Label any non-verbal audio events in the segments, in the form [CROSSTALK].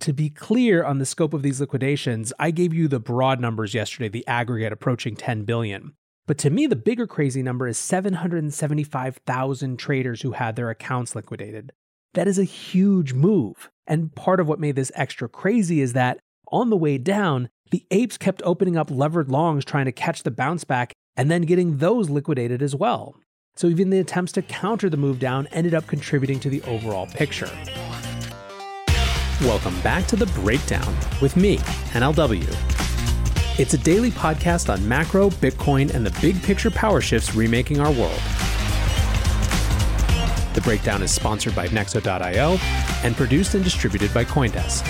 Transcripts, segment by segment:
To be clear on the scope of these liquidations, I gave you the broad numbers yesterday, the aggregate approaching 10 billion. But to me, the bigger crazy number is 775,000 traders who had their accounts liquidated. That is a huge move. And part of what made this extra crazy is that on the way down, the apes kept opening up levered longs trying to catch the bounce back and then getting those liquidated as well. So even the attempts to counter the move down ended up contributing to the overall picture. Welcome back to The Breakdown with me, NLW. It's a daily podcast on macro, Bitcoin, and the big picture power shifts remaking our world. The Breakdown is sponsored by Nexo.io and produced and distributed by Coindesk.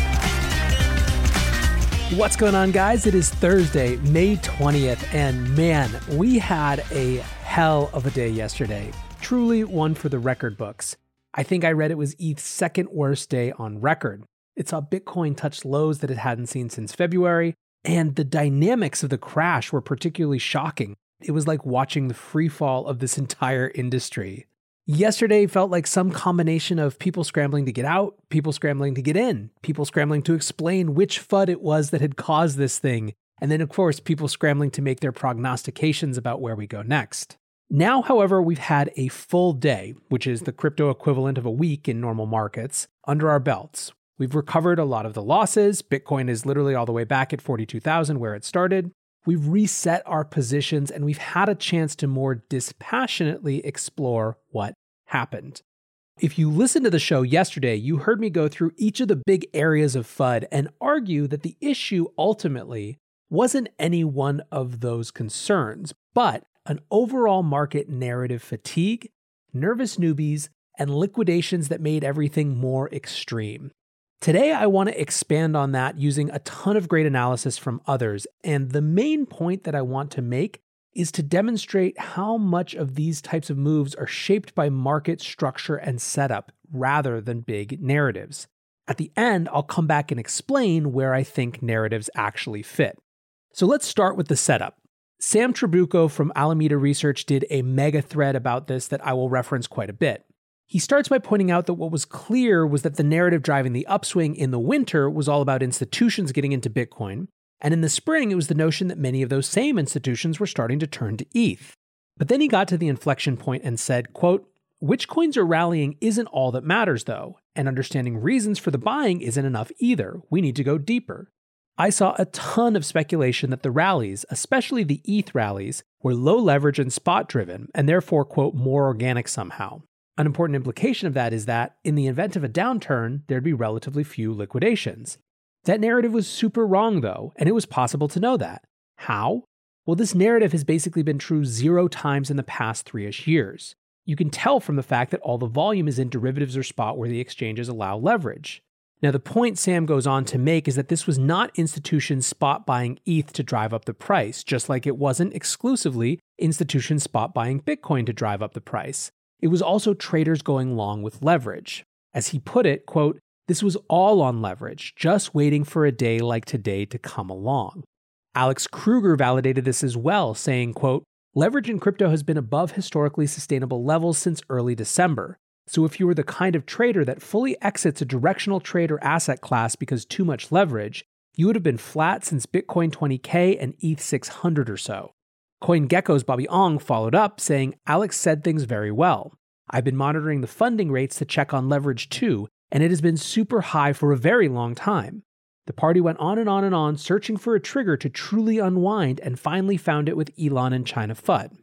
What's going on, guys? It is Thursday, May 20th, and man, we had a hell of a day yesterday. Truly one for the record books. I think I read it was ETH's second worst day on record. It saw Bitcoin touch lows that it hadn't seen since February, and the dynamics of the crash were particularly shocking. It was like watching the free fall of this [LAUGHS] entire industry. Yesterday felt like some combination of people scrambling to get out, people scrambling to get in, people scrambling to explain which FUD it was that had caused this thing, and then, of course, people scrambling to make their prognostications about where we go next. Now, however, we've had a full day, which is the crypto equivalent of a week in normal markets, under our belts. We've recovered a lot of the losses. Bitcoin is literally all the way back at 42,000 where it started. We've reset our positions and we've had a chance to more dispassionately explore what happened. If you listened to the show yesterday, you heard me go through each of the big areas of FUD and argue that the issue ultimately wasn't any one of those concerns, but an overall market narrative fatigue, nervous newbies, and liquidations that made everything more extreme. Today, I want to expand on that using a ton of great analysis from others. And the main point that I want to make is to demonstrate how much of these types of moves are shaped by market structure and setup rather than big narratives. At the end, I'll come back and explain where I think narratives actually fit. So let's start with the setup. Sam Trabucco from Alameda Research did a mega thread about this that I will reference quite a bit. He starts by pointing out that what was clear was that the narrative driving the upswing in the winter was all about institutions getting into Bitcoin, and in the spring it was the notion that many of those same institutions were starting to turn to ETH. But then he got to the inflection point and said, quote, which coins are rallying isn't all that matters though, and understanding reasons for the buying isn't enough either. We need to go deeper. I saw a ton of speculation that the rallies, especially the ETH rallies, were low leverage and spot driven, and therefore, quote, more organic somehow. An important implication of that is that, in the event of a downturn, there'd be relatively few liquidations. That narrative was super wrong, though, and it was possible to know that. How? Well, this narrative has basically been true zero times in the past three ish years. You can tell from the fact that all the volume is in derivatives or spot where the exchanges allow leverage. Now, the point Sam goes on to make is that this was not institutions spot buying ETH to drive up the price, just like it wasn't exclusively institutions spot buying Bitcoin to drive up the price. It was also traders going long with leverage. As he put it, quote, this was all on leverage, just waiting for a day like today to come along. Alex Kruger validated this as well, saying, quote, leverage in crypto has been above historically sustainable levels since early December. So if you are the kind of trader that fully exits a directional trade or asset class because too much leverage, you would have been flat since Bitcoin 20K and ETH 600 or so. CoinGecko's Bobby Ong followed up, saying, Alex said things very well. I've been monitoring the funding rates to check on leverage too, and it has been super high for a very long time. The party went on and on and on, searching for a trigger to truly unwind, and finally found it with Elon and China FUD.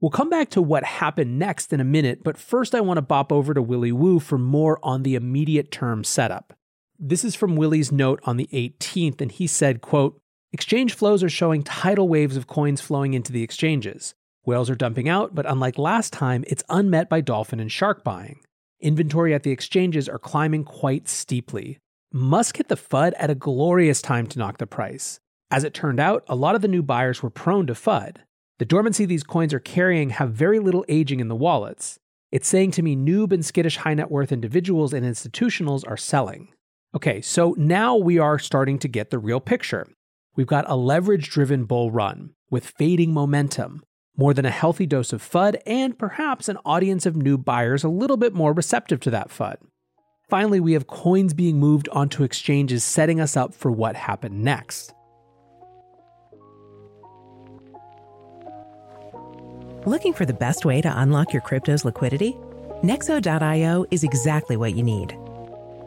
We'll come back to what happened next in a minute, but first I want to bop over to Willy Woo for more on the immediate term setup. This is from Willy's note on the 18th, and he said, quote, Exchange flows are showing tidal waves of coins flowing into the exchanges. Whales are dumping out, but unlike last time, it's unmet by dolphin and shark buying. Inventory at the exchanges are climbing quite steeply. Musk hit the FUD at a glorious time to knock the price. As it turned out, a lot of the new buyers were prone to FUD. The dormancy these coins are carrying have very little aging in the wallets. It's saying to me noob and skittish high net worth individuals and institutionals are selling. Okay, so now we are starting to get the real picture. We've got a leverage driven bull run with fading momentum, more than a healthy dose of FUD, and perhaps an audience of new buyers a little bit more receptive to that FUD. Finally, we have coins being moved onto exchanges, setting us up for what happened next. Looking for the best way to unlock your crypto's liquidity? Nexo.io is exactly what you need.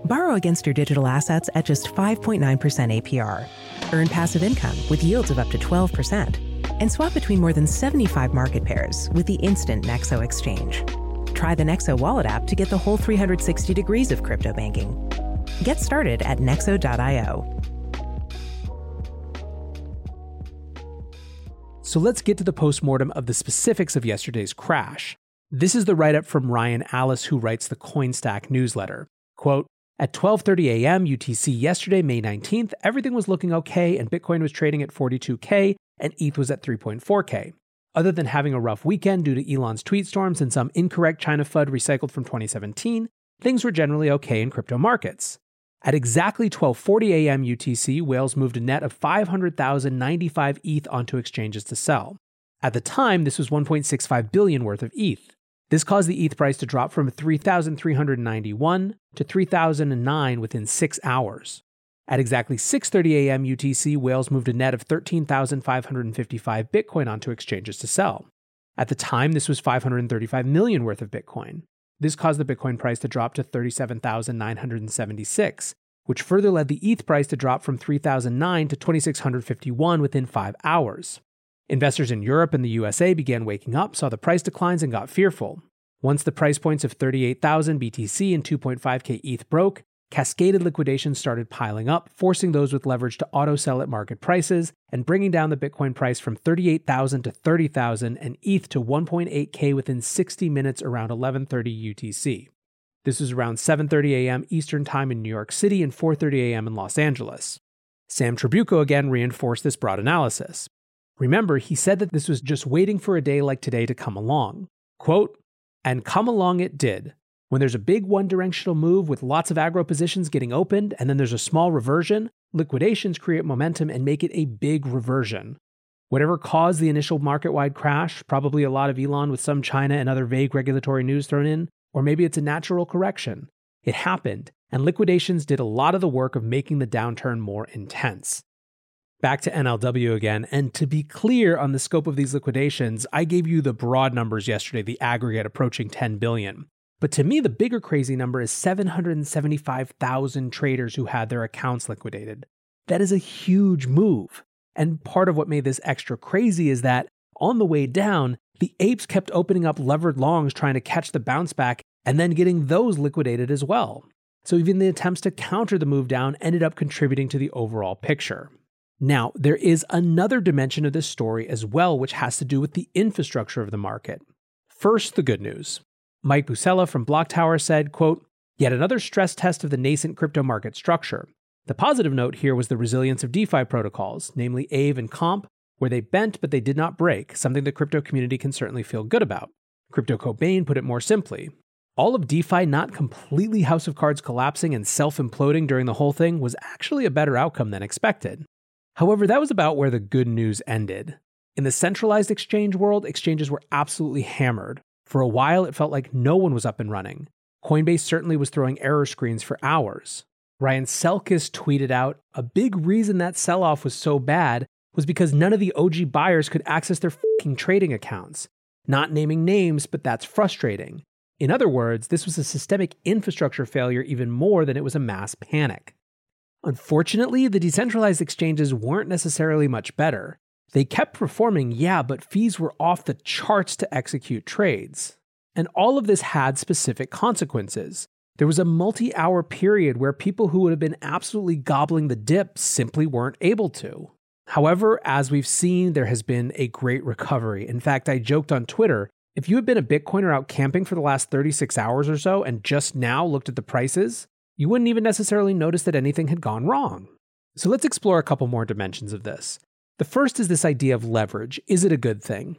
Borrow against your digital assets at just 5.9% APR. Earn passive income with yields of up to 12%. And swap between more than 75 market pairs with the instant Nexo exchange. Try the Nexo wallet app to get the whole 360 degrees of crypto banking. Get started at nexo.io. So let's get to the postmortem of the specifics of yesterday's crash. This is the write-up from Ryan Allis who writes the Coinstack newsletter. Quote, at 12:30 a.m. UTC yesterday, May 19th, everything was looking okay and Bitcoin was trading at 42k and ETH was at 3.4k. Other than having a rough weekend due to Elon's tweet storms and some incorrect China FUD recycled from 2017, things were generally okay in crypto markets. At exactly 12:40 a.m. UTC, Whales moved a net of 500,095 ETH onto exchanges to sell. At the time, this was 1.65 billion worth of ETH. This caused the ETH price to drop from 3,391 to 3,009 within 6 hours. At exactly 6:30 a.m. UTC, Whales moved a net of 13,555 Bitcoin onto exchanges to sell. At the time, this was 535 million worth of Bitcoin. This caused the Bitcoin price to drop to 37,976, which further led the ETH price to drop from 3,009 to 2,651 within five hours. Investors in Europe and the USA began waking up, saw the price declines, and got fearful. Once the price points of 38,000 BTC and 2.5k ETH broke, cascaded liquidations started piling up, forcing those with leverage to auto sell at market prices and bringing down the Bitcoin price from 38,000 to 30,000 and ETH to 1.8k within 60 minutes around 11:30 UTC. This was around 7:30 a.m. Eastern Time in New York City and 4:30 a.m. in Los Angeles. Sam Trabucco again reinforced this broad analysis. Remember, he said that this was just waiting for a day like today to come along. Quote, and come along it did, when there's a big one directional move with lots of aggro positions getting opened, and then there's a small reversion, liquidations create momentum and make it a big reversion. Whatever caused the initial market wide crash, probably a lot of Elon with some China and other vague regulatory news thrown in, or maybe it's a natural correction. It happened, and liquidations did a lot of the work of making the downturn more intense. Back to NLW again, and to be clear on the scope of these liquidations, I gave you the broad numbers yesterday, the aggregate approaching 10 billion. But to me, the bigger crazy number is 775,000 traders who had their accounts liquidated. That is a huge move. And part of what made this extra crazy is that on the way down, the apes kept opening up levered longs trying to catch the bounce back and then getting those liquidated as well. So even the attempts to counter the move down ended up contributing to the overall picture. Now, there is another dimension of this story as well, which has to do with the infrastructure of the market. First, the good news. Mike Bucella from Blocktower said, quote, Yet another stress test of the nascent crypto market structure. The positive note here was the resilience of DeFi protocols, namely Aave and Comp, where they bent but they did not break, something the crypto community can certainly feel good about. Crypto Cobain put it more simply. All of DeFi not completely House of Cards collapsing and self imploding during the whole thing was actually a better outcome than expected. However, that was about where the good news ended. In the centralized exchange world, exchanges were absolutely hammered, for a while, it felt like no one was up and running. Coinbase certainly was throwing error screens for hours. Ryan Selkis tweeted out a big reason that sell off was so bad was because none of the OG buyers could access their fucking trading accounts. Not naming names, but that's frustrating. In other words, this was a systemic infrastructure failure even more than it was a mass panic. Unfortunately, the decentralized exchanges weren't necessarily much better. They kept performing, yeah, but fees were off the charts to execute trades. And all of this had specific consequences. There was a multi hour period where people who would have been absolutely gobbling the dip simply weren't able to. However, as we've seen, there has been a great recovery. In fact, I joked on Twitter if you had been a Bitcoiner out camping for the last 36 hours or so and just now looked at the prices, you wouldn't even necessarily notice that anything had gone wrong. So let's explore a couple more dimensions of this. The first is this idea of leverage. Is it a good thing?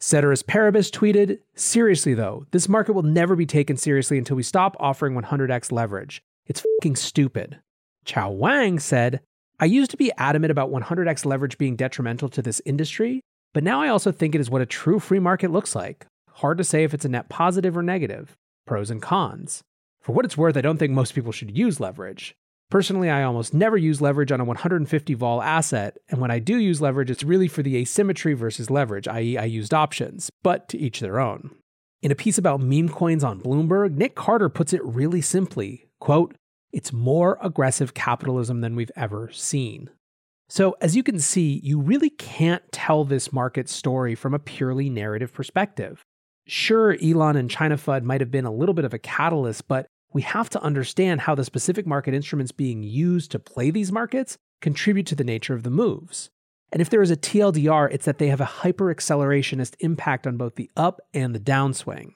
Ceteris Paribus tweeted, Seriously though, this market will never be taken seriously until we stop offering 100x leverage. It's fucking stupid. Chao Wang said, I used to be adamant about 100x leverage being detrimental to this industry, but now I also think it is what a true free market looks like. Hard to say if it's a net positive or negative. Pros and cons. For what it's worth, I don't think most people should use leverage. Personally, I almost never use leverage on a 150 vol asset, and when I do use leverage, it's really for the asymmetry versus leverage, i.e., I used options, but to each their own. In a piece about meme coins on Bloomberg, Nick Carter puts it really simply quote, It's more aggressive capitalism than we've ever seen. So, as you can see, you really can't tell this market story from a purely narrative perspective. Sure, Elon and China FUD might have been a little bit of a catalyst, but we have to understand how the specific market instruments being used to play these markets contribute to the nature of the moves. And if there is a TLDR, it's that they have a hyper accelerationist impact on both the up and the downswing.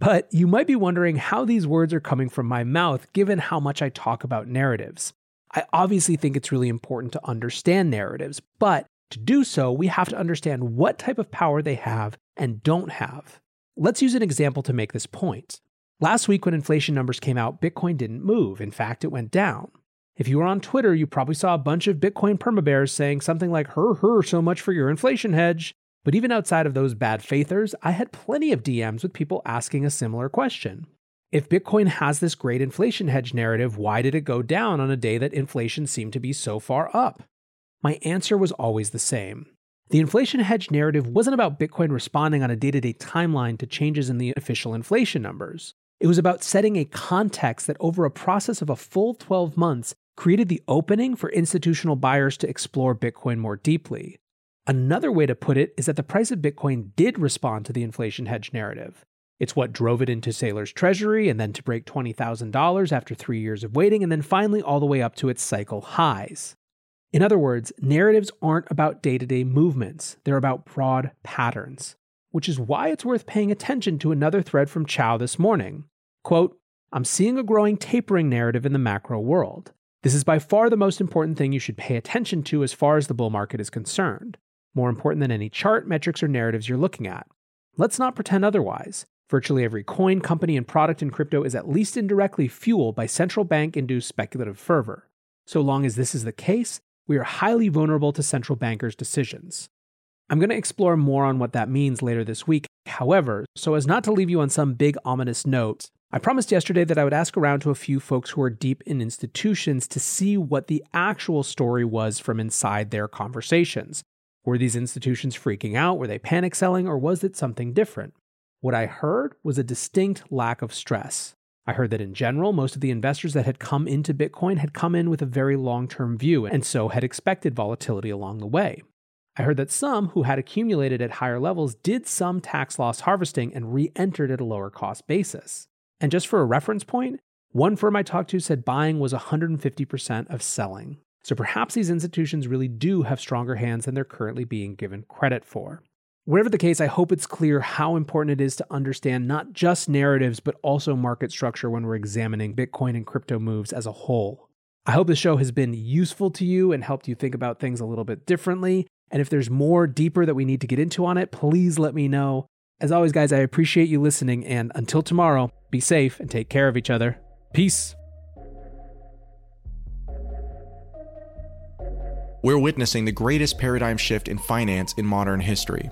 But you might be wondering how these words are coming from my mouth given how much I talk about narratives. I obviously think it's really important to understand narratives, but to do so, we have to understand what type of power they have and don't have. Let's use an example to make this point. Last week, when inflation numbers came out, Bitcoin didn't move. In fact, it went down. If you were on Twitter, you probably saw a bunch of Bitcoin permabears saying something like, her, her, so much for your inflation hedge. But even outside of those bad faithers, I had plenty of DMs with people asking a similar question. If Bitcoin has this great inflation hedge narrative, why did it go down on a day that inflation seemed to be so far up? My answer was always the same the inflation hedge narrative wasn't about Bitcoin responding on a day to day timeline to changes in the official inflation numbers. It was about setting a context that over a process of a full 12 months created the opening for institutional buyers to explore Bitcoin more deeply. Another way to put it is that the price of Bitcoin did respond to the inflation hedge narrative. It's what drove it into Saylor's treasury and then to break $20,000 after three years of waiting, and then finally all the way up to its cycle highs. In other words, narratives aren't about day to day movements, they're about broad patterns, which is why it's worth paying attention to another thread from Chow this morning. Quote, I'm seeing a growing tapering narrative in the macro world. This is by far the most important thing you should pay attention to as far as the bull market is concerned, more important than any chart, metrics, or narratives you're looking at. Let's not pretend otherwise. Virtually every coin, company, and product in crypto is at least indirectly fueled by central bank induced speculative fervor. So long as this is the case, we are highly vulnerable to central bankers' decisions. I'm going to explore more on what that means later this week. However, so as not to leave you on some big ominous note, I promised yesterday that I would ask around to a few folks who are deep in institutions to see what the actual story was from inside their conversations. Were these institutions freaking out? Were they panic selling? Or was it something different? What I heard was a distinct lack of stress. I heard that in general, most of the investors that had come into Bitcoin had come in with a very long term view and so had expected volatility along the way. I heard that some who had accumulated at higher levels did some tax loss harvesting and re entered at a lower cost basis. And just for a reference point, one firm I talked to said buying was 150% of selling. So perhaps these institutions really do have stronger hands than they're currently being given credit for. Whatever the case, I hope it's clear how important it is to understand not just narratives, but also market structure when we're examining Bitcoin and crypto moves as a whole. I hope the show has been useful to you and helped you think about things a little bit differently. And if there's more deeper that we need to get into on it, please let me know. As always, guys, I appreciate you listening. And until tomorrow, be safe and take care of each other. Peace. We're witnessing the greatest paradigm shift in finance in modern history.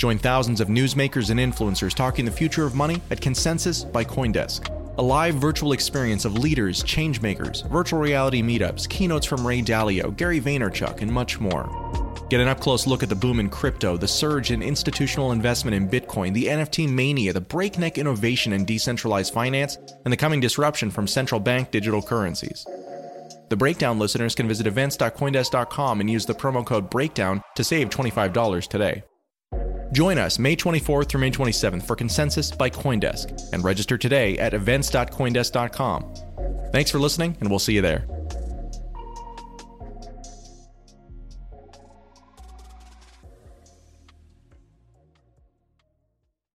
Join thousands of newsmakers and influencers talking the future of money at Consensus by Coindesk. A live virtual experience of leaders, changemakers, virtual reality meetups, keynotes from Ray Dalio, Gary Vaynerchuk, and much more. Get an up close look at the boom in crypto, the surge in institutional investment in Bitcoin, the NFT mania, the breakneck innovation in decentralized finance, and the coming disruption from central bank digital currencies. The Breakdown listeners can visit events.coindesk.com and use the promo code BREAKDOWN to save $25 today. Join us May 24th through May 27th for Consensus by Coindesk and register today at events.coindesk.com. Thanks for listening, and we'll see you there.